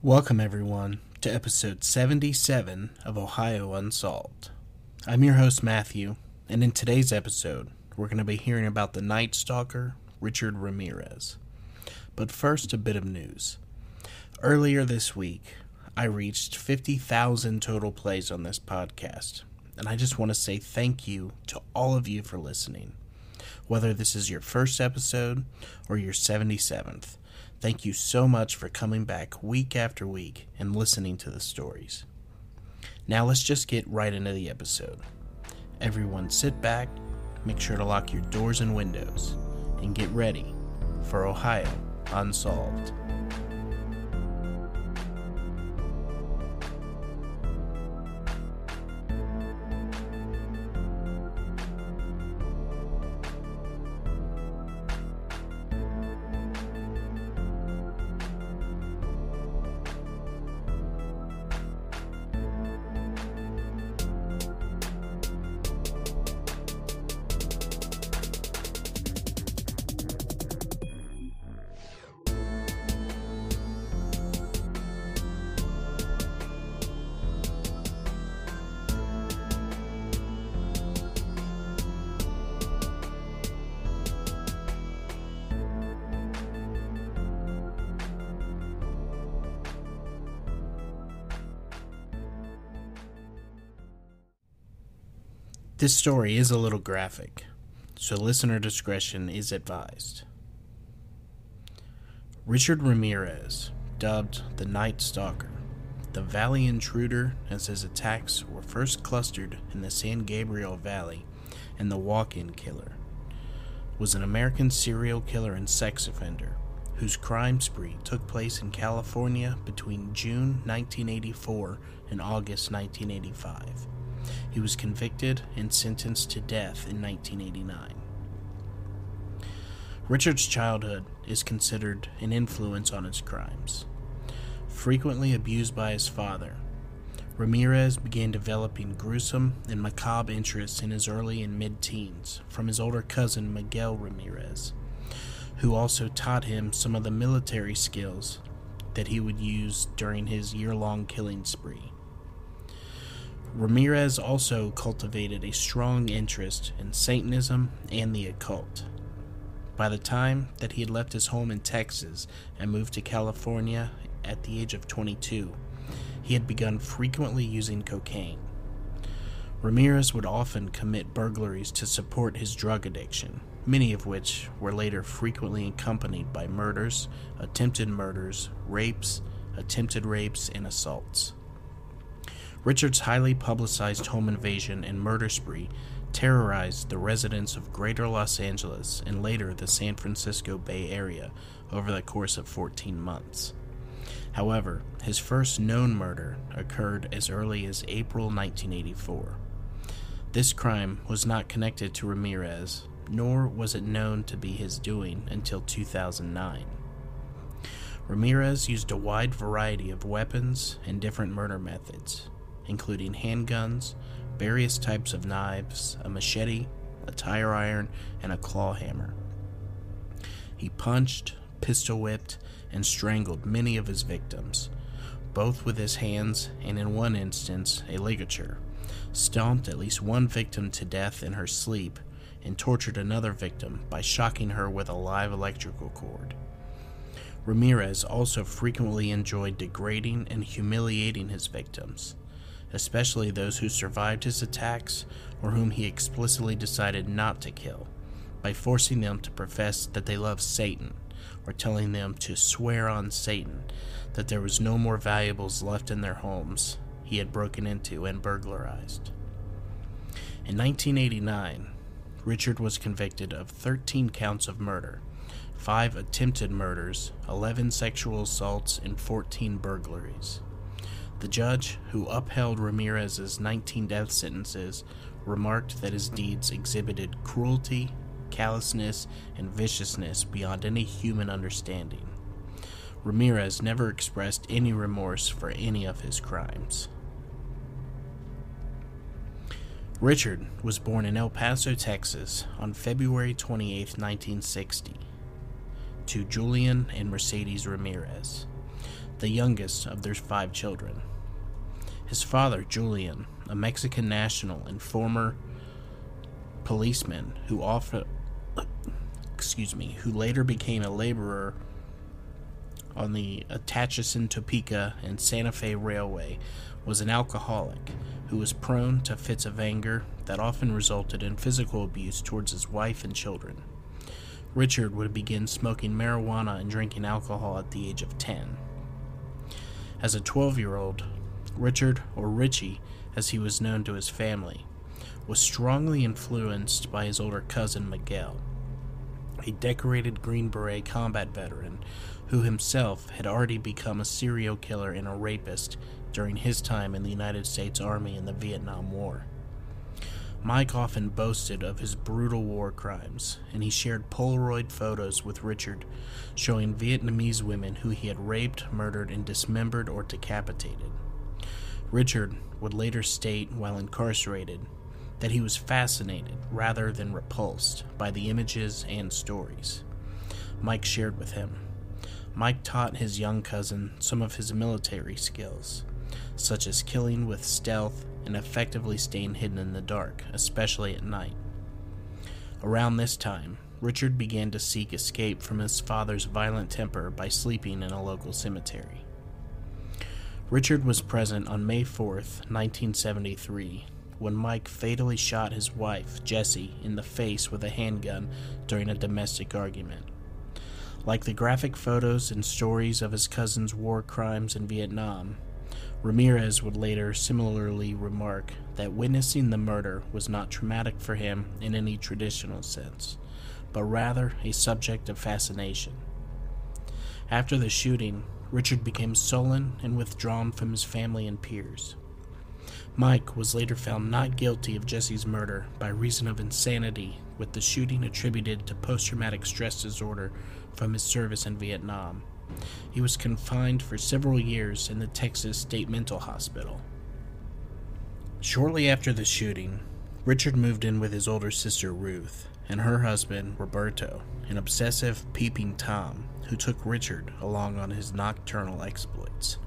Welcome, everyone, to episode 77 of Ohio Unsolved. I'm your host, Matthew, and in today's episode, we're going to be hearing about the Night Stalker, Richard Ramirez. But first, a bit of news. Earlier this week, I reached 50,000 total plays on this podcast, and I just want to say thank you to all of you for listening. Whether this is your first episode or your 77th, Thank you so much for coming back week after week and listening to the stories. Now let's just get right into the episode. Everyone sit back, make sure to lock your doors and windows, and get ready for Ohio Unsolved. This story is a little graphic, so listener discretion is advised. Richard Ramirez, dubbed the Night Stalker, the Valley Intruder, as his attacks were first clustered in the San Gabriel Valley, and the Walk In Killer, was an American serial killer and sex offender whose crime spree took place in California between June 1984 and August 1985. He was convicted and sentenced to death in 1989. Richard's childhood is considered an influence on his crimes. Frequently abused by his father, Ramirez began developing gruesome and macabre interests in his early and mid teens from his older cousin Miguel Ramirez, who also taught him some of the military skills that he would use during his year long killing spree. Ramirez also cultivated a strong interest in Satanism and the occult. By the time that he had left his home in Texas and moved to California at the age of 22, he had begun frequently using cocaine. Ramirez would often commit burglaries to support his drug addiction, many of which were later frequently accompanied by murders, attempted murders, rapes, attempted rapes, and assaults. Richard's highly publicized home invasion and murder spree terrorized the residents of greater Los Angeles and later the San Francisco Bay Area over the course of 14 months. However, his first known murder occurred as early as April 1984. This crime was not connected to Ramirez, nor was it known to be his doing until 2009. Ramirez used a wide variety of weapons and different murder methods, including handguns, various types of knives, a machete, a tire iron, and a claw hammer. He punched, pistol whipped, and strangled many of his victims, both with his hands and, in one instance, a ligature, stomped at least one victim to death in her sleep, and tortured another victim by shocking her with a live electrical cord. Ramirez also frequently enjoyed degrading and humiliating his victims especially those who survived his attacks or whom he explicitly decided not to kill, by forcing them to profess that they loved Satan or telling them to swear on Satan that there was no more valuables left in their homes he had broken into and burglarized. In 1989, Richard was convicted of 13 counts of murder, 5 attempted murders, 11 sexual assaults, and 14 burglaries. The judge, who upheld Ramirez's 19 death sentences, remarked that his deeds exhibited cruelty, callousness, and viciousness beyond any human understanding. Ramirez never expressed any remorse for any of his crimes. Richard was born in El Paso, Texas on February 28, 1960, to Julian and Mercedes Ramirez. The youngest of their five children. His father, Julian, a Mexican national and former policeman who often excuse me, who later became a laborer on the Atchison, Topeka, and Santa Fe Railway, was an alcoholic who was prone to fits of anger that often resulted in physical abuse towards his wife and children. Richard would begin smoking marijuana and drinking alcohol at the age of 10. As a 12 year old, Richard, or Richie as he was known to his family, was strongly influenced by his older cousin Miguel, a decorated Green Beret combat veteran who himself had already become a serial killer and a rapist during his time in the United States Army in the Vietnam War. Mike often boasted of his brutal war crimes, and he shared Polaroid photos with Richard showing Vietnamese women who he had raped, murdered, and dismembered or decapitated. Richard would later state while incarcerated that he was fascinated rather than repulsed by the images and stories Mike shared with him. Mike taught his young cousin some of his military skills, such as killing with stealth and effectively staying hidden in the dark, especially at night. Around this time, Richard began to seek escape from his father's violent temper by sleeping in a local cemetery. Richard was present on May 4th, 1973, when Mike fatally shot his wife, Jessie, in the face with a handgun during a domestic argument. Like the graphic photos and stories of his cousin's war crimes in Vietnam, Ramirez would later similarly remark that witnessing the murder was not traumatic for him in any traditional sense, but rather a subject of fascination. After the shooting, Richard became sullen and withdrawn from his family and peers. Mike was later found not guilty of Jesse's murder by reason of insanity, with the shooting attributed to post traumatic stress disorder from his service in Vietnam. He was confined for several years in the Texas State Mental Hospital. Shortly after the shooting, Richard moved in with his older sister Ruth and her husband Roberto, an obsessive peeping Tom who took Richard along on his nocturnal exploits.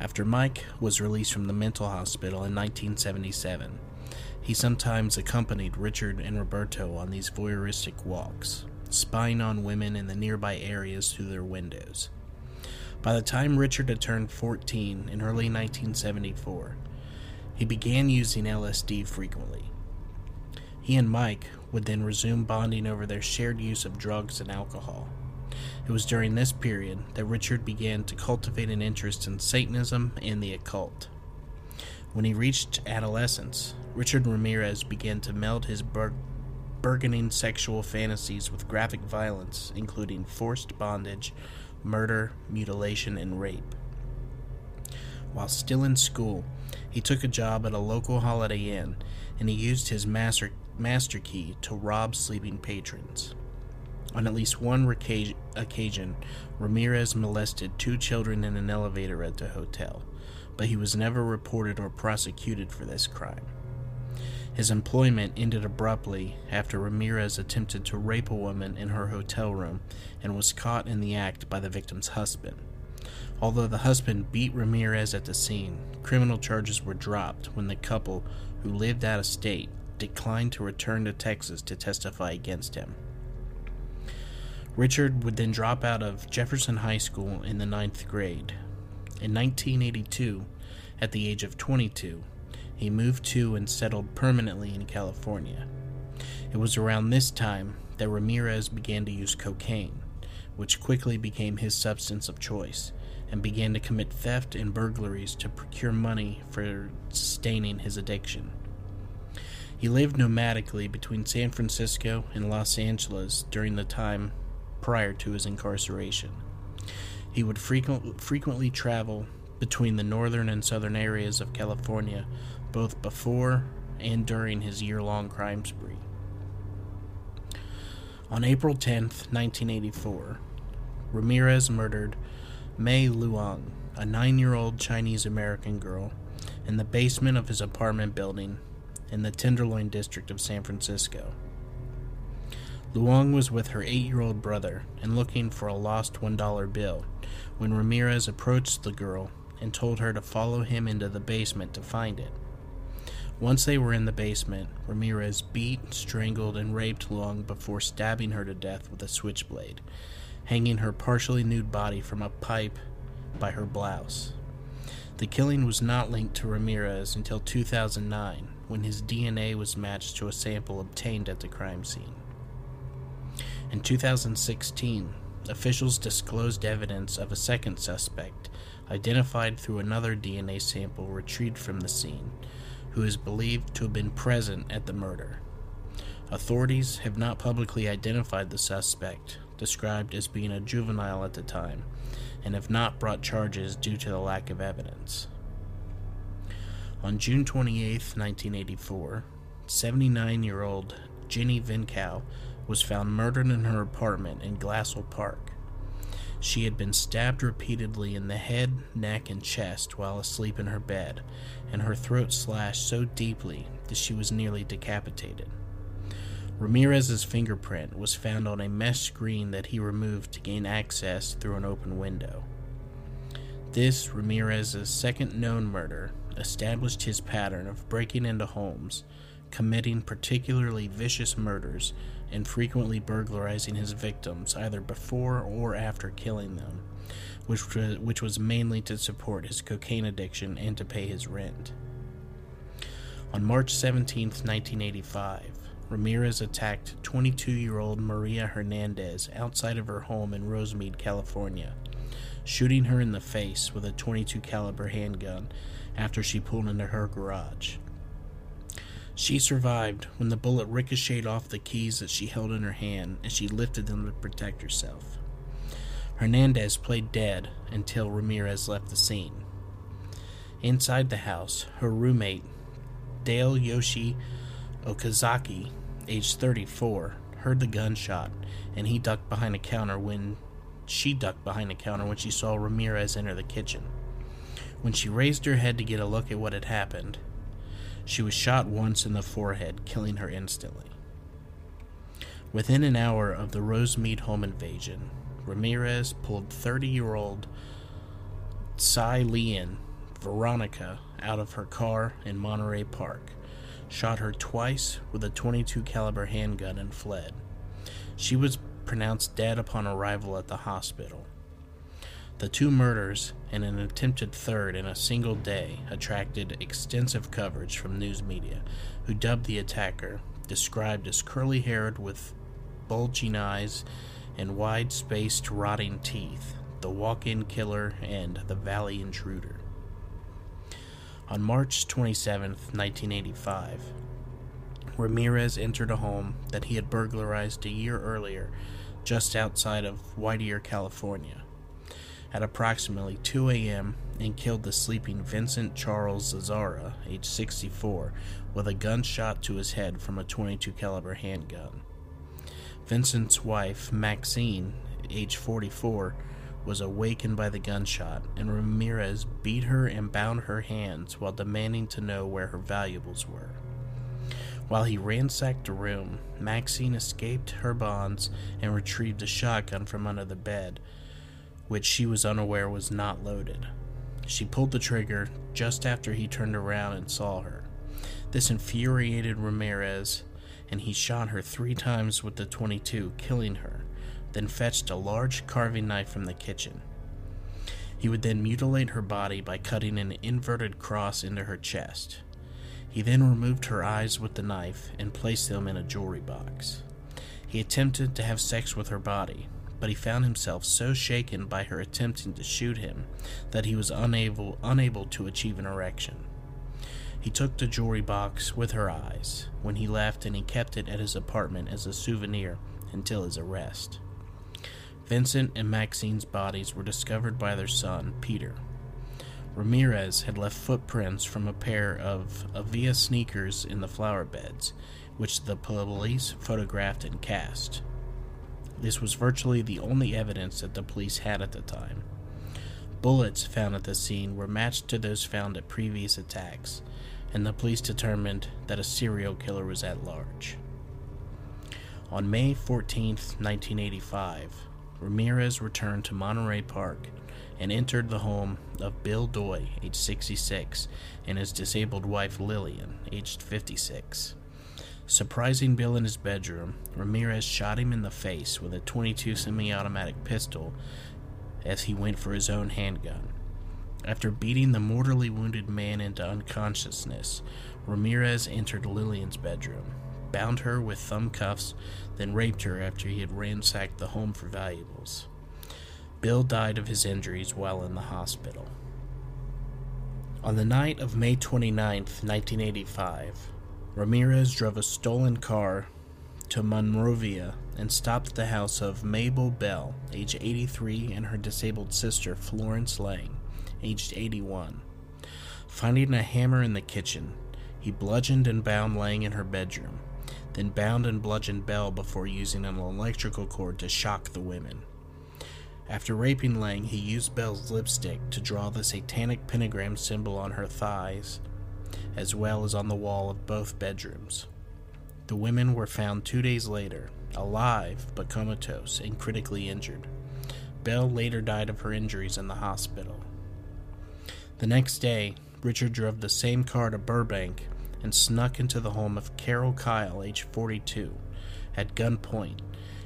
After Mike was released from the mental hospital in 1977, he sometimes accompanied Richard and Roberto on these voyeuristic walks, spying on women in the nearby areas through their windows. By the time Richard had turned 14 in early 1974, he began using LSD frequently. He and Mike would then resume bonding over their shared use of drugs and alcohol. It was during this period that Richard began to cultivate an interest in Satanism and the occult. When he reached adolescence, Richard Ramirez began to meld his burgeoning sexual fantasies with graphic violence, including forced bondage, murder, mutilation, and rape. While still in school, he took a job at a local Holiday Inn and he used his master, master key to rob sleeping patrons. On at least one occasion, Ramirez molested two children in an elevator at the hotel, but he was never reported or prosecuted for this crime. His employment ended abruptly after Ramirez attempted to rape a woman in her hotel room and was caught in the act by the victim's husband. Although the husband beat Ramirez at the scene, criminal charges were dropped when the couple, who lived out of state, declined to return to Texas to testify against him. Richard would then drop out of Jefferson High School in the ninth grade. In 1982, at the age of 22, he moved to and settled permanently in California. It was around this time that Ramirez began to use cocaine, which quickly became his substance of choice, and began to commit theft and burglaries to procure money for sustaining his addiction. He lived nomadically between San Francisco and Los Angeles during the time prior to his incarceration. He would frequent, frequently travel between the northern and southern areas of California, both before and during his year long crime spree. On April 10, 1984, Ramirez murdered Mei Luong, a nine year old Chinese American girl, in the basement of his apartment building in the Tenderloin district of San Francisco. Luong was with her eight year old brother and looking for a lost $1 bill when Ramirez approached the girl and told her to follow him into the basement to find it. Once they were in the basement, Ramirez beat, strangled, and raped Long before stabbing her to death with a switchblade, hanging her partially nude body from a pipe by her blouse. The killing was not linked to Ramirez until 2009, when his DNA was matched to a sample obtained at the crime scene. In 2016, officials disclosed evidence of a second suspect, identified through another DNA sample retrieved from the scene, who is believed to have been present at the murder. Authorities have not publicly identified the suspect, described as being a juvenile at the time, and have not brought charges due to the lack of evidence. On June 28, 1984, 79 year old Jenny Vincow was found murdered in her apartment in Glassell Park. She had been stabbed repeatedly in the head, neck, and chest while asleep in her bed, and her throat slashed so deeply that she was nearly decapitated. Ramirez's fingerprint was found on a mesh screen that he removed to gain access through an open window. This, Ramirez's second known murder, established his pattern of breaking into homes, committing particularly vicious murders, and frequently burglarizing his victims either before or after killing them, which was, which was mainly to support his cocaine addiction and to pay his rent. On March 17, 1985, Ramirez attacked 22 year old Maria Hernandez outside of her home in Rosemead, California, shooting her in the face with a 22 caliber handgun after she pulled into her garage. She survived when the bullet ricocheted off the keys that she held in her hand and she lifted them to protect herself. Hernandez played dead until Ramirez left the scene. Inside the house, her roommate, Dale Yoshi Okazaki, aged 34, heard the gunshot and he ducked behind a counter when she ducked behind a counter when she saw Ramirez enter the kitchen. When she raised her head to get a look at what had happened, she was shot once in the forehead, killing her instantly. Within an hour of the Rosemead home invasion, Ramirez pulled 30 year old Tsai-Lian Veronica out of her car in Monterey Park, shot her twice with a 22 caliber handgun and fled. She was pronounced dead upon arrival at the hospital. The two murders and an attempted third in a single day attracted extensive coverage from news media, who dubbed the attacker, described as curly haired with bulging eyes and wide spaced rotting teeth, the walk in killer and the valley intruder. On March 27, 1985, Ramirez entered a home that he had burglarized a year earlier just outside of Whittier, California at approximately 2 a.m. and killed the sleeping Vincent Charles Zazzara, age 64, with a gunshot to his head from a 22 caliber handgun. Vincent's wife, Maxine, age 44, was awakened by the gunshot, and Ramirez beat her and bound her hands while demanding to know where her valuables were. While he ransacked the room, Maxine escaped her bonds and retrieved a shotgun from under the bed, which she was unaware was not loaded. She pulled the trigger just after he turned around and saw her. This infuriated Ramirez, and he shot her three times with the 22, killing her, then fetched a large carving knife from the kitchen. He would then mutilate her body by cutting an inverted cross into her chest. He then removed her eyes with the knife and placed them in a jewelry box. He attempted to have sex with her body, but he found himself so shaken by her attempting to shoot him that he was unable unable to achieve an erection. He took the jewelry box with her eyes when he left and he kept it at his apartment as a souvenir until his arrest. Vincent and Maxine's bodies were discovered by their son, Peter. Ramirez had left footprints from a pair of Avia sneakers in the flower beds, which the police photographed and cast. This was virtually the only evidence that the police had at the time. Bullets found at the scene were matched to those found at previous attacks, and the police determined that a serial killer was at large. On May 14, 1985, Ramirez returned to Monterey Park and entered the home of Bill Doi, aged 66, and his disabled wife Lillian, aged 56. Surprising Bill in his bedroom, Ramirez shot him in the face with a 22 semi automatic pistol as he went for his own handgun. After beating the mortally wounded man into unconsciousness, Ramirez entered Lillian's bedroom, bound her with thumb cuffs, then raped her after he had ransacked the home for valuables. Bill died of his injuries while in the hospital. On the night of May 29, 1985, Ramirez drove a stolen car to Monrovia and stopped at the house of Mabel Bell, age 83, and her disabled sister Florence Lang, aged 81. Finding a hammer in the kitchen, he bludgeoned and bound Lang in her bedroom, then bound and bludgeoned Bell before using an electrical cord to shock the women. After raping Lang, he used Bell's lipstick to draw the satanic pentagram symbol on her thighs as well as on the wall of both bedrooms. The women were found two days later, alive but comatose and critically injured. Bell later died of her injuries in the hospital. The next day, Richard drove the same car to Burbank and snuck into the home of Carol Kyle, age 42. At gunpoint,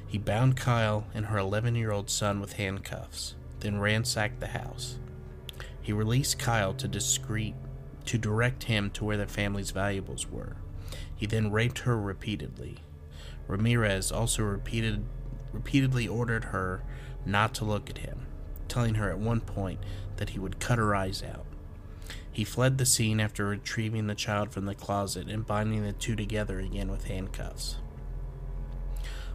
he bound Kyle and her 11 year old son with handcuffs, then ransacked the house. He released Kyle to discreet to direct him to where the family's valuables were. He then raped her repeatedly. Ramirez also repeated, repeatedly ordered her not to look at him, telling her at one point that he would cut her eyes out. He fled the scene after retrieving the child from the closet and binding the two together again with handcuffs.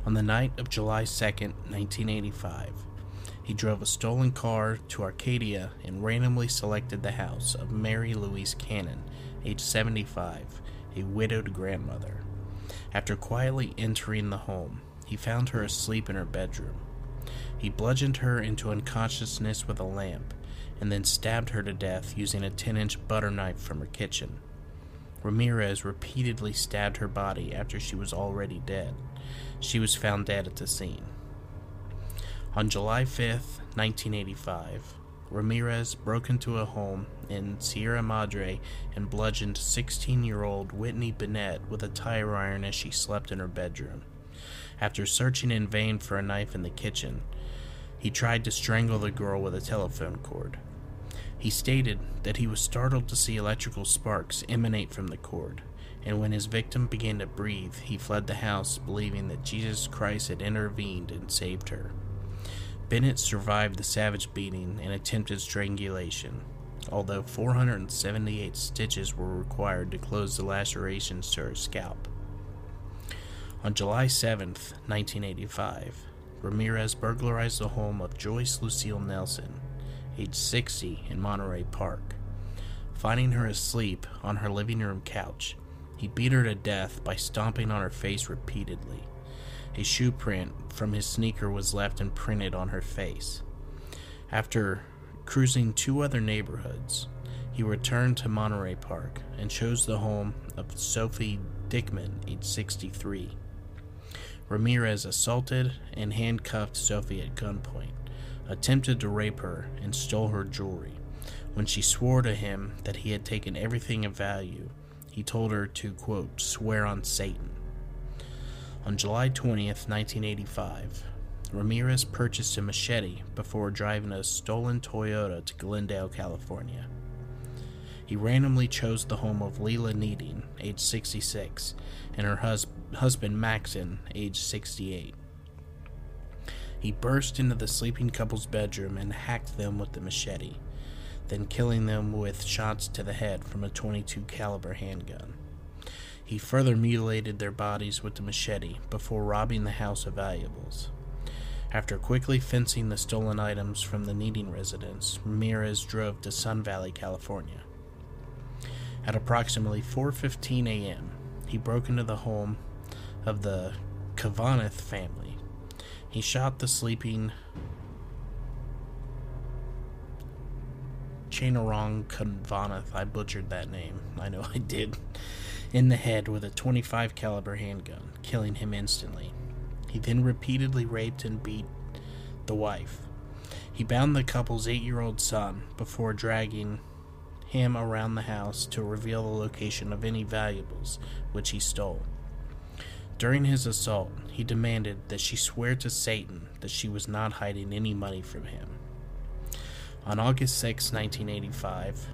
On the night of July 2, 1985, he drove a stolen car to Arcadia and randomly selected the house of Mary Louise Cannon, age 75, a widowed grandmother. After quietly entering the home, he found her asleep in her bedroom. He bludgeoned her into unconsciousness with a lamp and then stabbed her to death using a 10 inch butter knife from her kitchen. Ramirez repeatedly stabbed her body after she was already dead. She was found dead at the scene. On July 5, 1985, Ramirez broke into a home in Sierra Madre and bludgeoned 16 year old Whitney Bennett with a tire iron as she slept in her bedroom. After searching in vain for a knife in the kitchen, he tried to strangle the girl with a telephone cord. He stated that he was startled to see electrical sparks emanate from the cord, and when his victim began to breathe, he fled the house believing that Jesus Christ had intervened and saved her. Bennett survived the savage beating and attempted strangulation, although 478 stitches were required to close the lacerations to her scalp. On July 7, 1985, Ramirez burglarized the home of Joyce Lucille Nelson, age 60, in Monterey Park. Finding her asleep on her living room couch, he beat her to death by stomping on her face repeatedly. A shoe print from his sneaker was left imprinted on her face. After cruising two other neighborhoods, he returned to Monterey Park and chose the home of Sophie Dickman, age 63. Ramirez assaulted and handcuffed Sophie at gunpoint, attempted to rape her, and stole her jewelry. When she swore to him that he had taken everything of value, he told her to, quote, swear on Satan. On July 20th, 1985, Ramirez purchased a machete before driving a stolen Toyota to Glendale, California. He randomly chose the home of Leila Kneiding, age 66, and her hus- husband Maxon, age 68. He burst into the sleeping couple's bedroom and hacked them with the machete, then killing them with shots to the head from a 22 caliber handgun. He further mutilated their bodies with the machete before robbing the house of valuables. After quickly fencing the stolen items from the Kneiding residence, Ramirez drove to Sun Valley, California. At approximately 4:15 a.m., he broke into the home of the Khovananth family. He shot the sleeping Chainarong Khovananth. I butchered that name. I know I did in the head with a 25 caliber handgun, killing him instantly. He then repeatedly raped and beat the wife. He bound the couple's eight year old son before dragging him around the house to reveal the location of any valuables which he stole. During his assault, he demanded that she swear to Satan that she was not hiding any money from him. On August 6, 1985,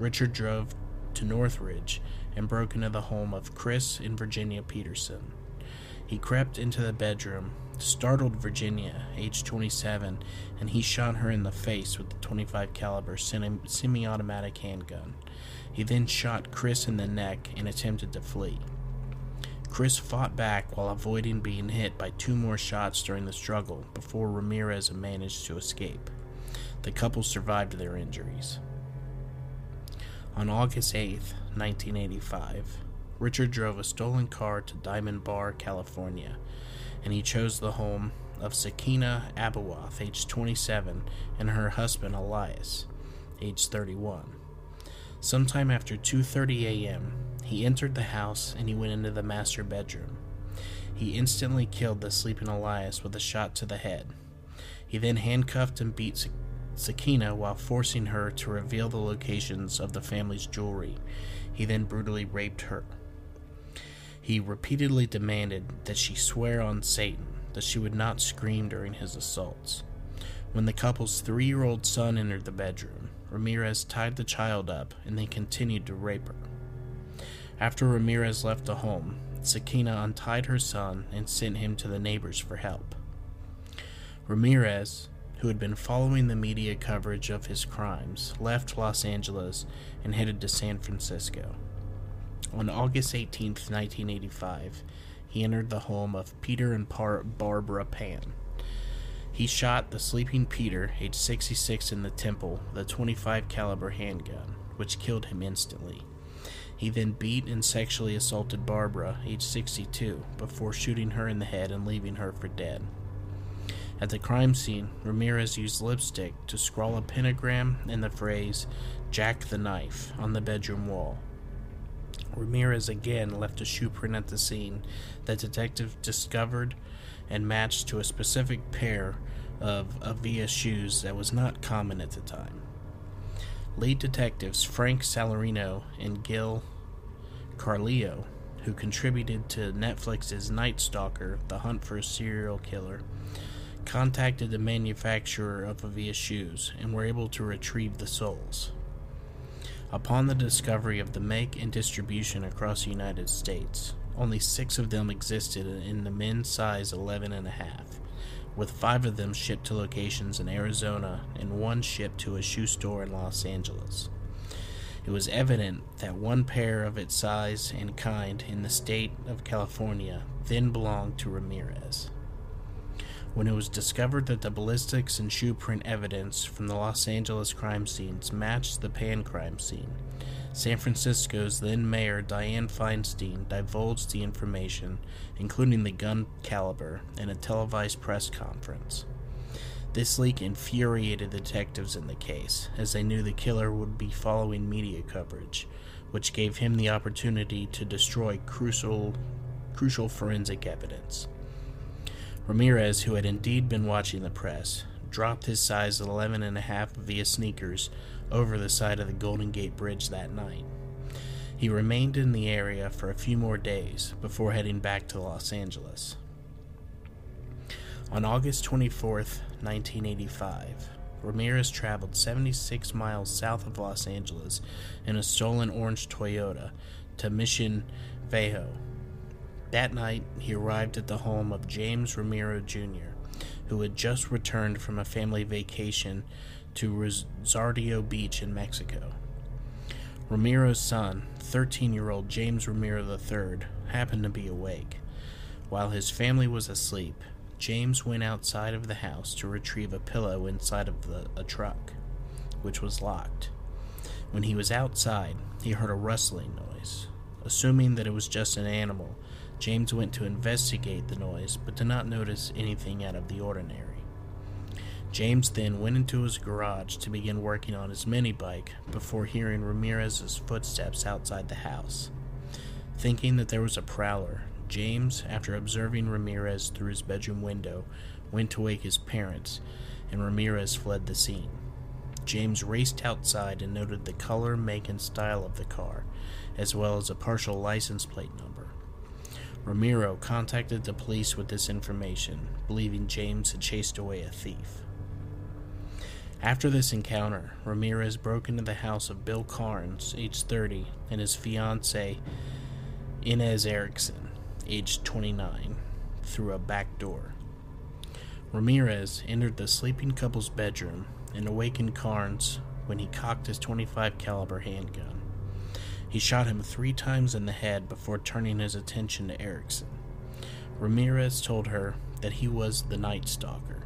Richard drove to Northridge and broke into the home of Chris and Virginia Peterson. He crept into the bedroom, startled Virginia, age 27, and he shot her in the face with the 25 caliber semi-automatic handgun. He then shot Chris in the neck and attempted to flee. Chris fought back while avoiding being hit by two more shots during the struggle before Ramirez managed to escape. The couple survived their injuries. On August 8, 1985, Richard drove a stolen car to Diamond Bar, California, and he chose the home of Sakina Abowath, age 27, and her husband Elias, age 31. Sometime after 2:30 a.m., he entered the house and he went into the master bedroom. He instantly killed the sleeping Elias with a shot to the head. He then handcuffed and beat Sakina while forcing her to reveal the locations of the family's jewelry. He then brutally raped her. He repeatedly demanded that she swear on Satan that she would not scream during his assaults. When the couple's three year old son entered the bedroom, Ramirez tied the child up and then continued to rape her. After Ramirez left the home, Sakina untied her son and sent him to the neighbors for help. Ramirez, who had been following the media coverage of his crimes, left Los Angeles and headed to San Francisco. On August 18, 1985, he entered the home of Peter and Par- Barbara Pan. He shot the sleeping Peter, age 66, in the temple with a 25 caliber handgun, which killed him instantly. He then beat and sexually assaulted Barbara, age 62, before shooting her in the head and leaving her for dead. At the crime scene, Ramirez used lipstick to scrawl a pentagram and the phrase, Jack the Knife, on the bedroom wall. Ramirez again left a shoe print at the scene that detective discovered and matched to a specific pair of Avia shoes that was not common at the time. Lead detectives Frank Salerno and Gil Carrillo, who contributed to Netflix's Night Stalker, The Hunt for a Serial Killer, contacted the manufacturer of Avia shoes and were able to retrieve the soles. Upon the discovery of the make and distribution across the United States, only six of them existed in the men's size 11 and a half, with five of them shipped to locations in Arizona and one shipped to a shoe store in Los Angeles. It was evident that one pair of its size and kind in the state of California then belonged to Ramirez. When it was discovered that the ballistics and shoe print evidence from the Los Angeles crime scenes matched the Pan crime scene, San Francisco's then mayor Dianne Feinstein divulged the information, including the gun caliber, in a televised press conference. This leak infuriated detectives in the case, as they knew the killer would be following media coverage, which gave him the opportunity to destroy crucial, crucial forensic evidence. Ramirez, who had indeed been watching the press, dropped his size 11 and a half via sneakers over the side of the Golden Gate Bridge that night. He remained in the area for a few more days before heading back to Los Angeles. On August 24, 1985, Ramirez traveled 76 miles south of Los Angeles in a stolen orange Toyota to Mission Viejo, that night, he arrived at the home of James Romero Jr., who had just returned from a family vacation to Rosario Beach in Mexico. Romero's son, 13 year old James Romero III, happened to be awake. While his family was asleep, James went outside of the house to retrieve a pillow inside of the, a truck, which was locked. When he was outside, he heard a rustling noise. Assuming that it was just an animal, James went to investigate the noise, but did not notice anything out of the ordinary. James then went into his garage to begin working on his mini bike before hearing Ramirez's footsteps outside the house. Thinking that there was a prowler, James, after observing Ramirez through his bedroom window, went to wake his parents, and Ramirez fled the scene. James raced outside and noted the color, make, and style of the car, as well as a partial license plate number. Ramiro contacted the police with this information, believing James had chased away a thief. After this encounter, Ramirez broke into the house of Bill Carns, age 30, and his fiancee, Inez Erickson, aged 29, through a back door. Ramirez entered the sleeping couple's bedroom and awakened Carns when he cocked his 25 caliber handgun. He shot him 3 times in the head before turning his attention to Erickson. Ramirez told her that he was the Night Stalker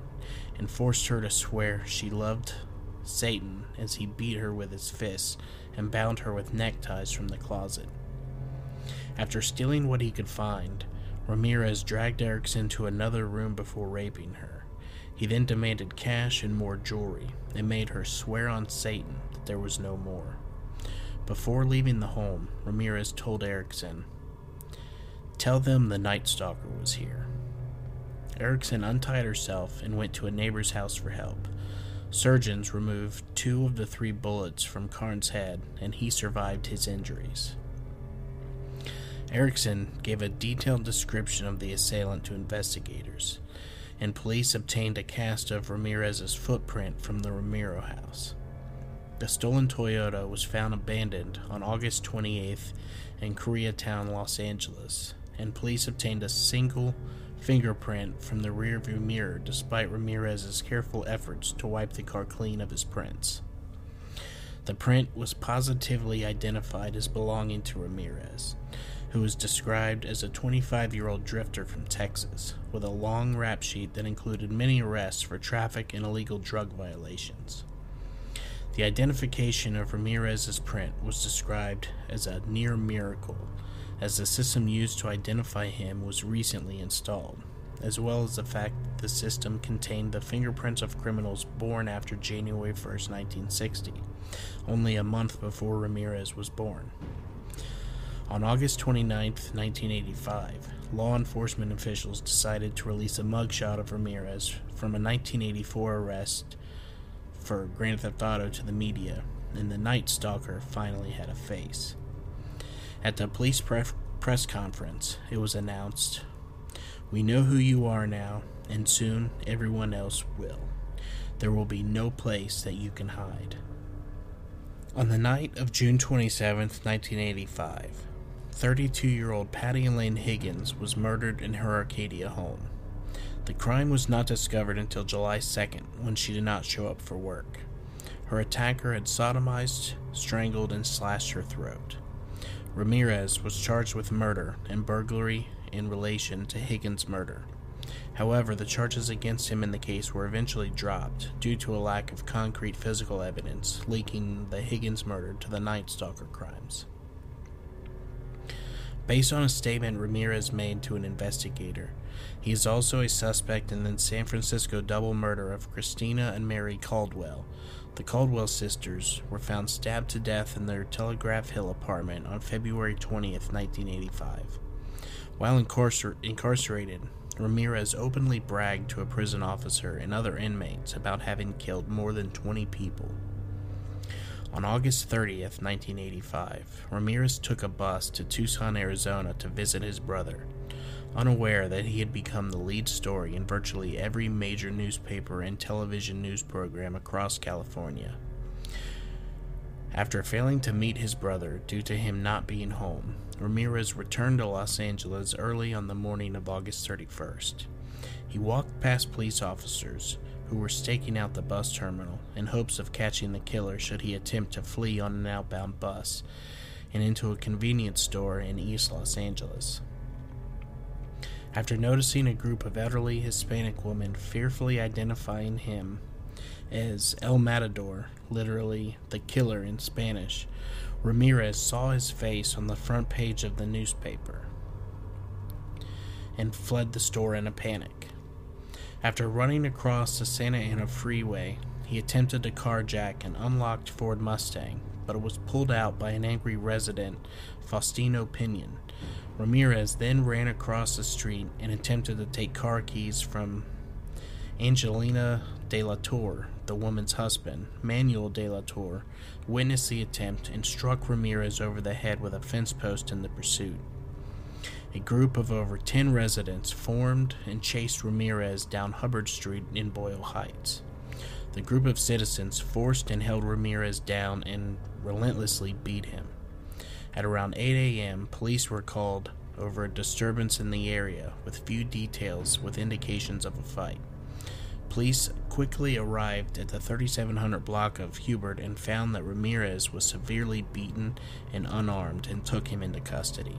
and forced her to swear she loved Satan as he beat her with his fists and bound her with neckties from the closet. After stealing what he could find, Ramirez dragged Erickson to another room before raping her. He then demanded cash and more jewelry and made her swear on Satan that there was no more. Before leaving the home, Ramirez told Erickson, Tell them the Night Stalker was here. Erickson untied herself and went to a neighbor's house for help. Surgeons removed two of the three bullets from Carns' head, and he survived his injuries. Erickson gave a detailed description of the assailant to investigators, and police obtained a cast of Ramirez's footprint from the Ramiro house. The stolen Toyota was found abandoned on August 28th in Koreatown, Los Angeles, and police obtained a single fingerprint from the rearview mirror despite Ramirez's careful efforts to wipe the car clean of his prints. The print was positively identified as belonging to Ramirez, who was described as a 25 year old drifter from Texas, with a long rap sheet that included many arrests for traffic and illegal drug violations. The identification of Ramirez's print was described as a near miracle, as the system used to identify him was recently installed, as well as the fact that the system contained the fingerprints of criminals born after January 1, 1960, only a month before Ramirez was born. On August 29, 1985, law enforcement officials decided to release a mugshot of Ramirez from a 1984 arrest for Grand Theft Auto to the media, and the Night Stalker finally had a face. At the police pre- press conference, it was announced We know who you are now, and soon everyone else will. There will be no place that you can hide. On the night of June 27, 1985, 32 year old Patty Elaine Higgins was murdered in her Arcadia home. The crime was not discovered until July 2nd when she did not show up for work. Her attacker had sodomized, strangled, and slashed her throat. Ramirez was charged with murder and burglary in relation to Higgins' murder. However, the charges against him in the case were eventually dropped due to a lack of concrete physical evidence linking the Higgins murder to the Night Stalker crimes. Based on a statement Ramirez made to an investigator, he is also a suspect in the San Francisco double murder of Christina and Mary Caldwell. The Caldwell sisters were found stabbed to death in their Telegraph Hill apartment on February 20, 1985. While incarcer- incarcerated, Ramirez openly bragged to a prison officer and other inmates about having killed more than 20 people. On August 30th, 1985, Ramirez took a bus to Tucson, Arizona to visit his brother, unaware that he had become the lead story in virtually every major newspaper and television news program across California. After failing to meet his brother due to him not being home, Ramirez returned to Los Angeles early on the morning of August 31st. He walked past police officers who were staking out the bus terminal in hopes of catching the killer should he attempt to flee on an outbound bus and into a convenience store in East Los Angeles. After noticing a group of elderly Hispanic women fearfully identifying him as El Matador, literally the killer in Spanish, Ramirez saw his face on the front page of the newspaper and fled the store in a panic. After running across the Santa Ana freeway, he attempted to carjack an unlocked Ford Mustang, but it was pulled out by an angry resident, Faustino Pinon. Ramirez then ran across the street and attempted to take car keys from Angelina de la Torre, the woman's husband. Manuel de la Torre witnessed the attempt and struck Ramirez over the head with a fence post in the pursuit. A group of over 10 residents formed and chased Ramirez down Hubbard Street in Boyle Heights. The group of citizens forced and held Ramirez down and relentlessly beat him. At around 8 a.m., police were called over a disturbance in the area with few details with indications of a fight. Police quickly arrived at the 3700 block of Hubert and found that Ramirez was severely beaten and unarmed and took him into custody.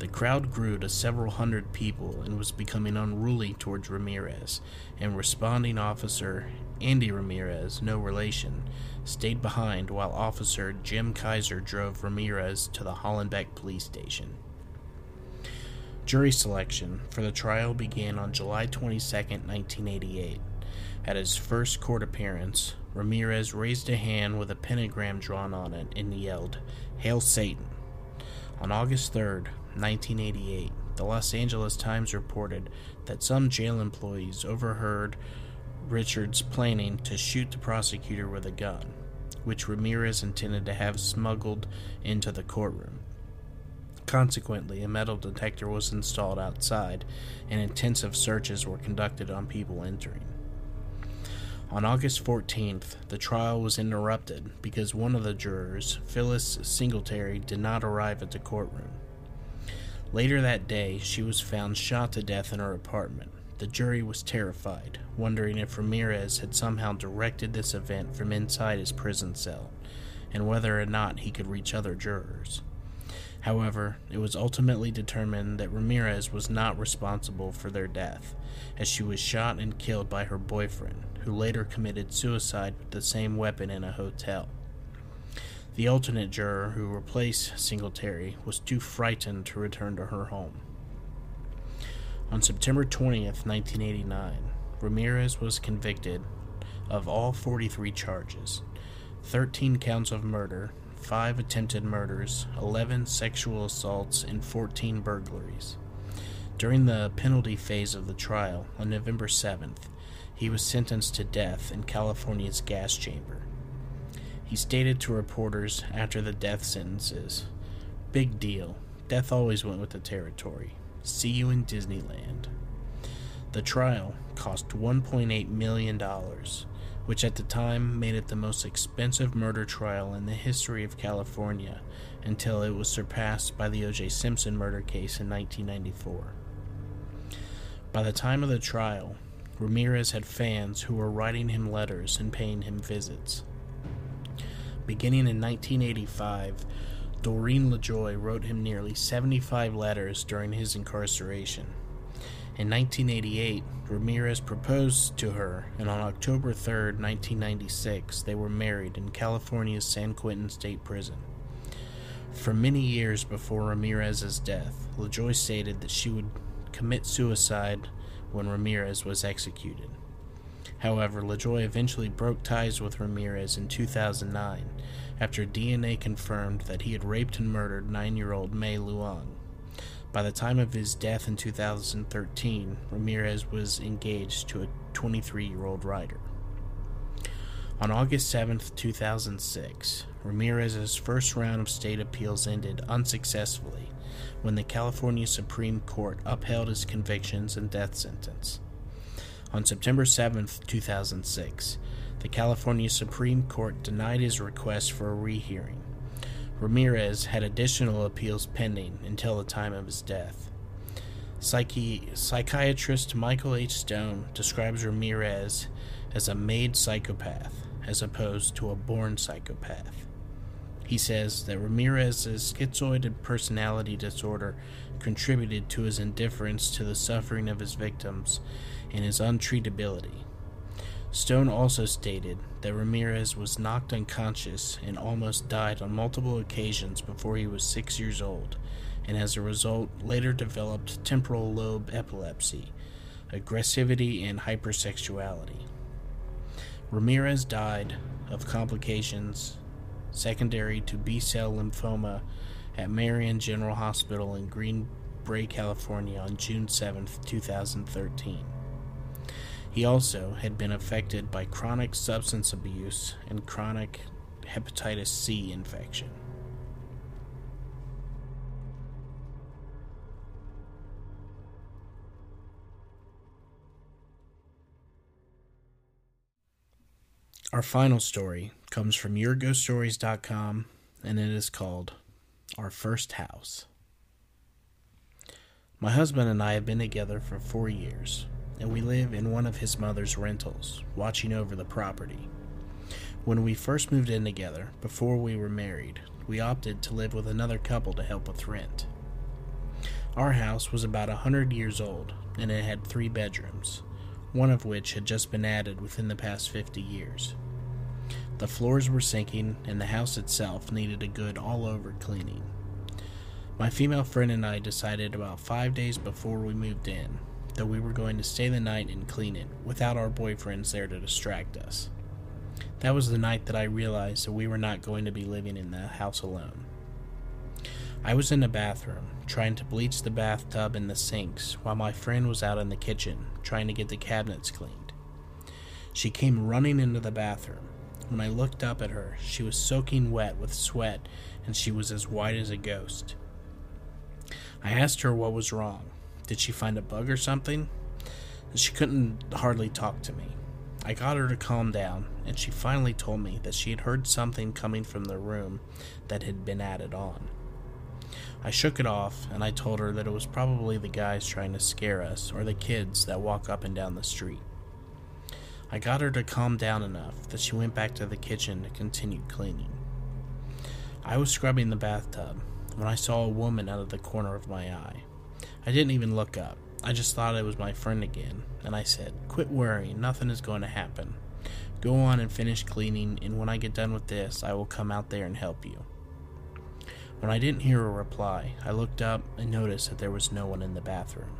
The crowd grew to several hundred people and was becoming unruly towards Ramirez, and responding officer Andy Ramirez, no relation, stayed behind while officer Jim Kaiser drove Ramirez to the Hollenbeck police station. Jury selection for the trial began on July 22, 1988. At his first court appearance, Ramirez raised a hand with a pentagram drawn on it and yelled, Hail Satan! On August 3, 1988, the Los Angeles Times reported that some jail employees overheard Richards planning to shoot the prosecutor with a gun, which Ramirez intended to have smuggled into the courtroom. Consequently, a metal detector was installed outside, and intensive searches were conducted on people entering. On August 14th, the trial was interrupted because one of the jurors, Phyllis Singletary, did not arrive at the courtroom. Later that day, she was found shot to death in her apartment. The jury was terrified, wondering if Ramirez had somehow directed this event from inside his prison cell, and whether or not he could reach other jurors. However, it was ultimately determined that Ramirez was not responsible for their death, as she was shot and killed by her boyfriend, who later committed suicide with the same weapon in a hotel. The alternate juror who replaced Singletary was too frightened to return to her home. On September 20th, 1989, Ramirez was convicted of all 43 charges 13 counts of murder, 5 attempted murders, 11 sexual assaults, and 14 burglaries. During the penalty phase of the trial, on November 7th, he was sentenced to death in California's gas chamber. He stated to reporters after the death sentences Big deal. Death always went with the territory. See you in Disneyland. The trial cost $1.8 million, which at the time made it the most expensive murder trial in the history of California until it was surpassed by the O.J. Simpson murder case in 1994. By the time of the trial, Ramirez had fans who were writing him letters and paying him visits. Beginning in 1985, Doreen LaJoy wrote him nearly 75 letters during his incarceration. In 1988, Ramirez proposed to her, and on October 3, 1996, they were married in California's San Quentin State Prison. For many years before Ramirez's death, LaJoy stated that she would commit suicide when Ramirez was executed. However, LaJoy eventually broke ties with Ramirez in 2009 after DNA confirmed that he had raped and murdered nine year old Mei Leung. By the time of his death in 2013, Ramirez was engaged to a 23 year old writer. On August 7, 2006, Ramirez's first round of state appeals ended unsuccessfully when the California Supreme Court upheld his convictions and death sentence. On September 7, 2006, the California Supreme Court denied his request for a rehearing. Ramirez had additional appeals pending until the time of his death. Psychi- psychiatrist Michael H. Stone describes Ramirez as a made psychopath as opposed to a born psychopath. He says that Ramirez's schizoid personality disorder contributed to his indifference to the suffering of his victims and his untreatability. Stone also stated that Ramirez was knocked unconscious and almost died on multiple occasions before he was six years old, and as a result later developed temporal lobe epilepsy, aggressivity, and hypersexuality. Ramirez died of complications secondary to B cell lymphoma at Marin General Hospital in Green Bay, California on June 7, 2013. He also had been affected by chronic substance abuse and chronic hepatitis C infection. Our final story comes from YourGhostStories.com and it is called Our First House. My husband and I have been together for four years, and we live in one of his mother's rentals, watching over the property. When we first moved in together, before we were married, we opted to live with another couple to help with rent. Our house was about a hundred years old, and it had three bedrooms, one of which had just been added within the past 50 years. The floors were sinking, and the house itself needed a good all over cleaning. My female friend and I decided about five days before we moved in that we were going to stay the night and clean it without our boyfriends there to distract us. That was the night that I realized that we were not going to be living in the house alone. I was in the bathroom, trying to bleach the bathtub and the sinks, while my friend was out in the kitchen, trying to get the cabinets cleaned. She came running into the bathroom, when I looked up at her, she was soaking wet with sweat and she was as white as a ghost. I asked her what was wrong. Did she find a bug or something? She couldn't hardly talk to me. I got her to calm down, and she finally told me that she had heard something coming from the room that had been added on. I shook it off, and I told her that it was probably the guys trying to scare us or the kids that walk up and down the street. I got her to calm down enough that she went back to the kitchen to continue cleaning. I was scrubbing the bathtub when I saw a woman out of the corner of my eye. I didn't even look up. I just thought it was my friend again, and I said, Quit worrying, nothing is going to happen. Go on and finish cleaning, and when I get done with this, I will come out there and help you. When I didn't hear a reply, I looked up and noticed that there was no one in the bathroom.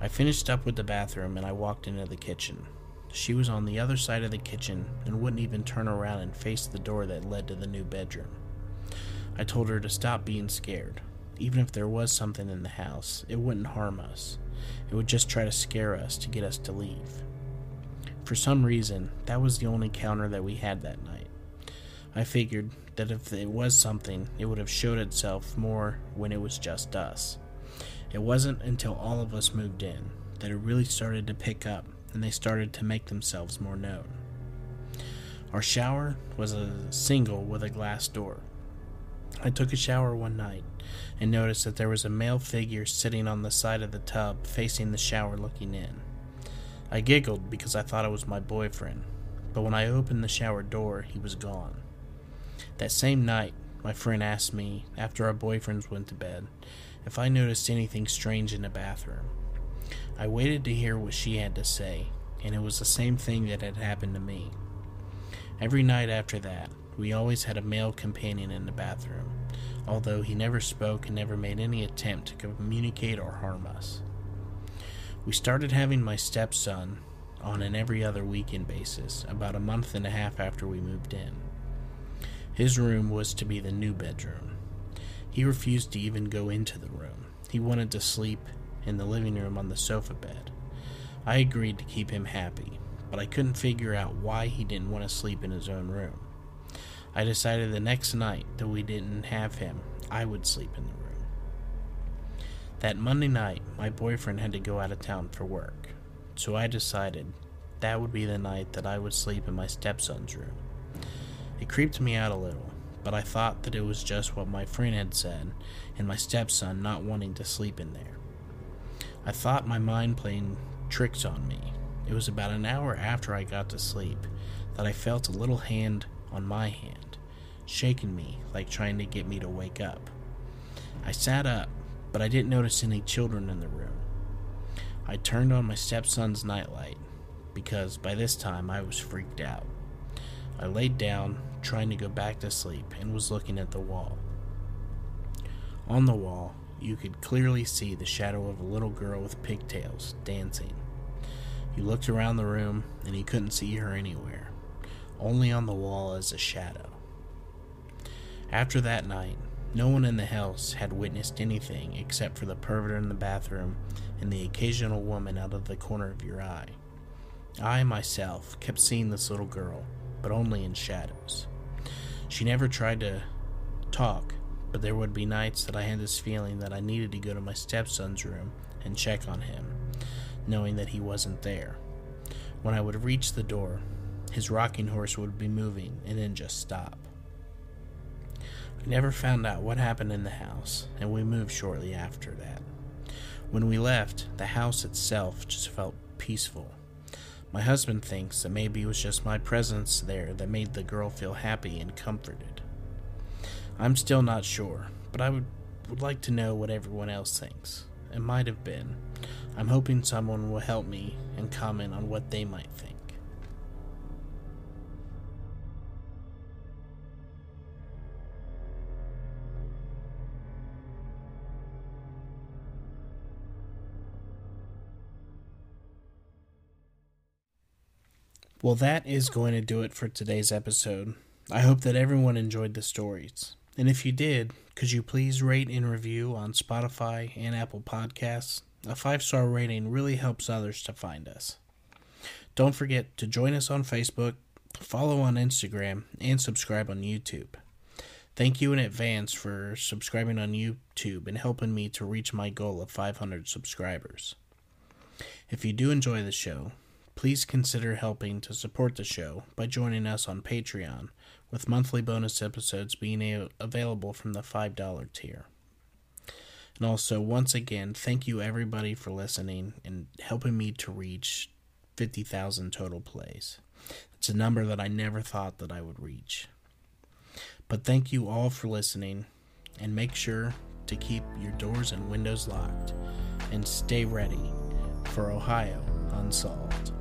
I finished up with the bathroom and I walked into the kitchen. She was on the other side of the kitchen and wouldn't even turn around and face the door that led to the new bedroom. I told her to stop being scared. Even if there was something in the house, it wouldn't harm us. It would just try to scare us to get us to leave. For some reason, that was the only counter that we had that night. I figured that if it was something, it would have showed itself more when it was just us. It wasn't until all of us moved in that it really started to pick up and they started to make themselves more known. Our shower was a single with a glass door. I took a shower one night and noticed that there was a male figure sitting on the side of the tub facing the shower looking in. I giggled because I thought it was my boyfriend, but when I opened the shower door, he was gone. That same night, my friend asked me, after our boyfriends went to bed, if I noticed anything strange in the bathroom. I waited to hear what she had to say, and it was the same thing that had happened to me. Every night after that, we always had a male companion in the bathroom, although he never spoke and never made any attempt to communicate or harm us. We started having my stepson on an every other weekend basis about a month and a half after we moved in. His room was to be the new bedroom. He refused to even go into the room. He wanted to sleep in the living room on the sofa bed. I agreed to keep him happy, but I couldn't figure out why he didn't want to sleep in his own room. I decided the next night that we didn't have him, I would sleep in the room. That Monday night, my boyfriend had to go out of town for work, so I decided that would be the night that I would sleep in my stepson's room. It creeped me out a little, but I thought that it was just what my friend had said, and my stepson not wanting to sleep in there. I thought my mind playing tricks on me. It was about an hour after I got to sleep that I felt a little hand on my hand, shaking me like trying to get me to wake up. I sat up, but I didn't notice any children in the room. I turned on my stepson's nightlight because by this time I was freaked out. I laid down, trying to go back to sleep, and was looking at the wall. On the wall, you could clearly see the shadow of a little girl with pigtails dancing. You looked around the room and you couldn't see her anywhere, only on the wall as a shadow. After that night, no one in the house had witnessed anything except for the pervert in the bathroom and the occasional woman out of the corner of your eye. I myself kept seeing this little girl, but only in shadows. She never tried to talk, but there would be nights that I had this feeling that I needed to go to my stepson's room and check on him, knowing that he wasn't there. When I would reach the door, his rocking horse would be moving and then just stop. I never found out what happened in the house, and we moved shortly after that. When we left, the house itself just felt peaceful. My husband thinks that maybe it was just my presence there that made the girl feel happy and comforted. I'm still not sure, but I would, would like to know what everyone else thinks. It might have been. I'm hoping someone will help me and comment on what they might think. Well, that is going to do it for today's episode. I hope that everyone enjoyed the stories. And if you did, could you please rate and review on Spotify and Apple Podcasts? A five star rating really helps others to find us. Don't forget to join us on Facebook, follow on Instagram, and subscribe on YouTube. Thank you in advance for subscribing on YouTube and helping me to reach my goal of 500 subscribers. If you do enjoy the show, please consider helping to support the show by joining us on Patreon, with monthly bonus episodes being a- available from the $5 tier. And also, once again, thank you everybody for listening and helping me to reach 50,000 total plays. It's a number that I never thought that I would reach. But thank you all for listening, and make sure to keep your doors and windows locked, and stay ready for Ohio Unsolved.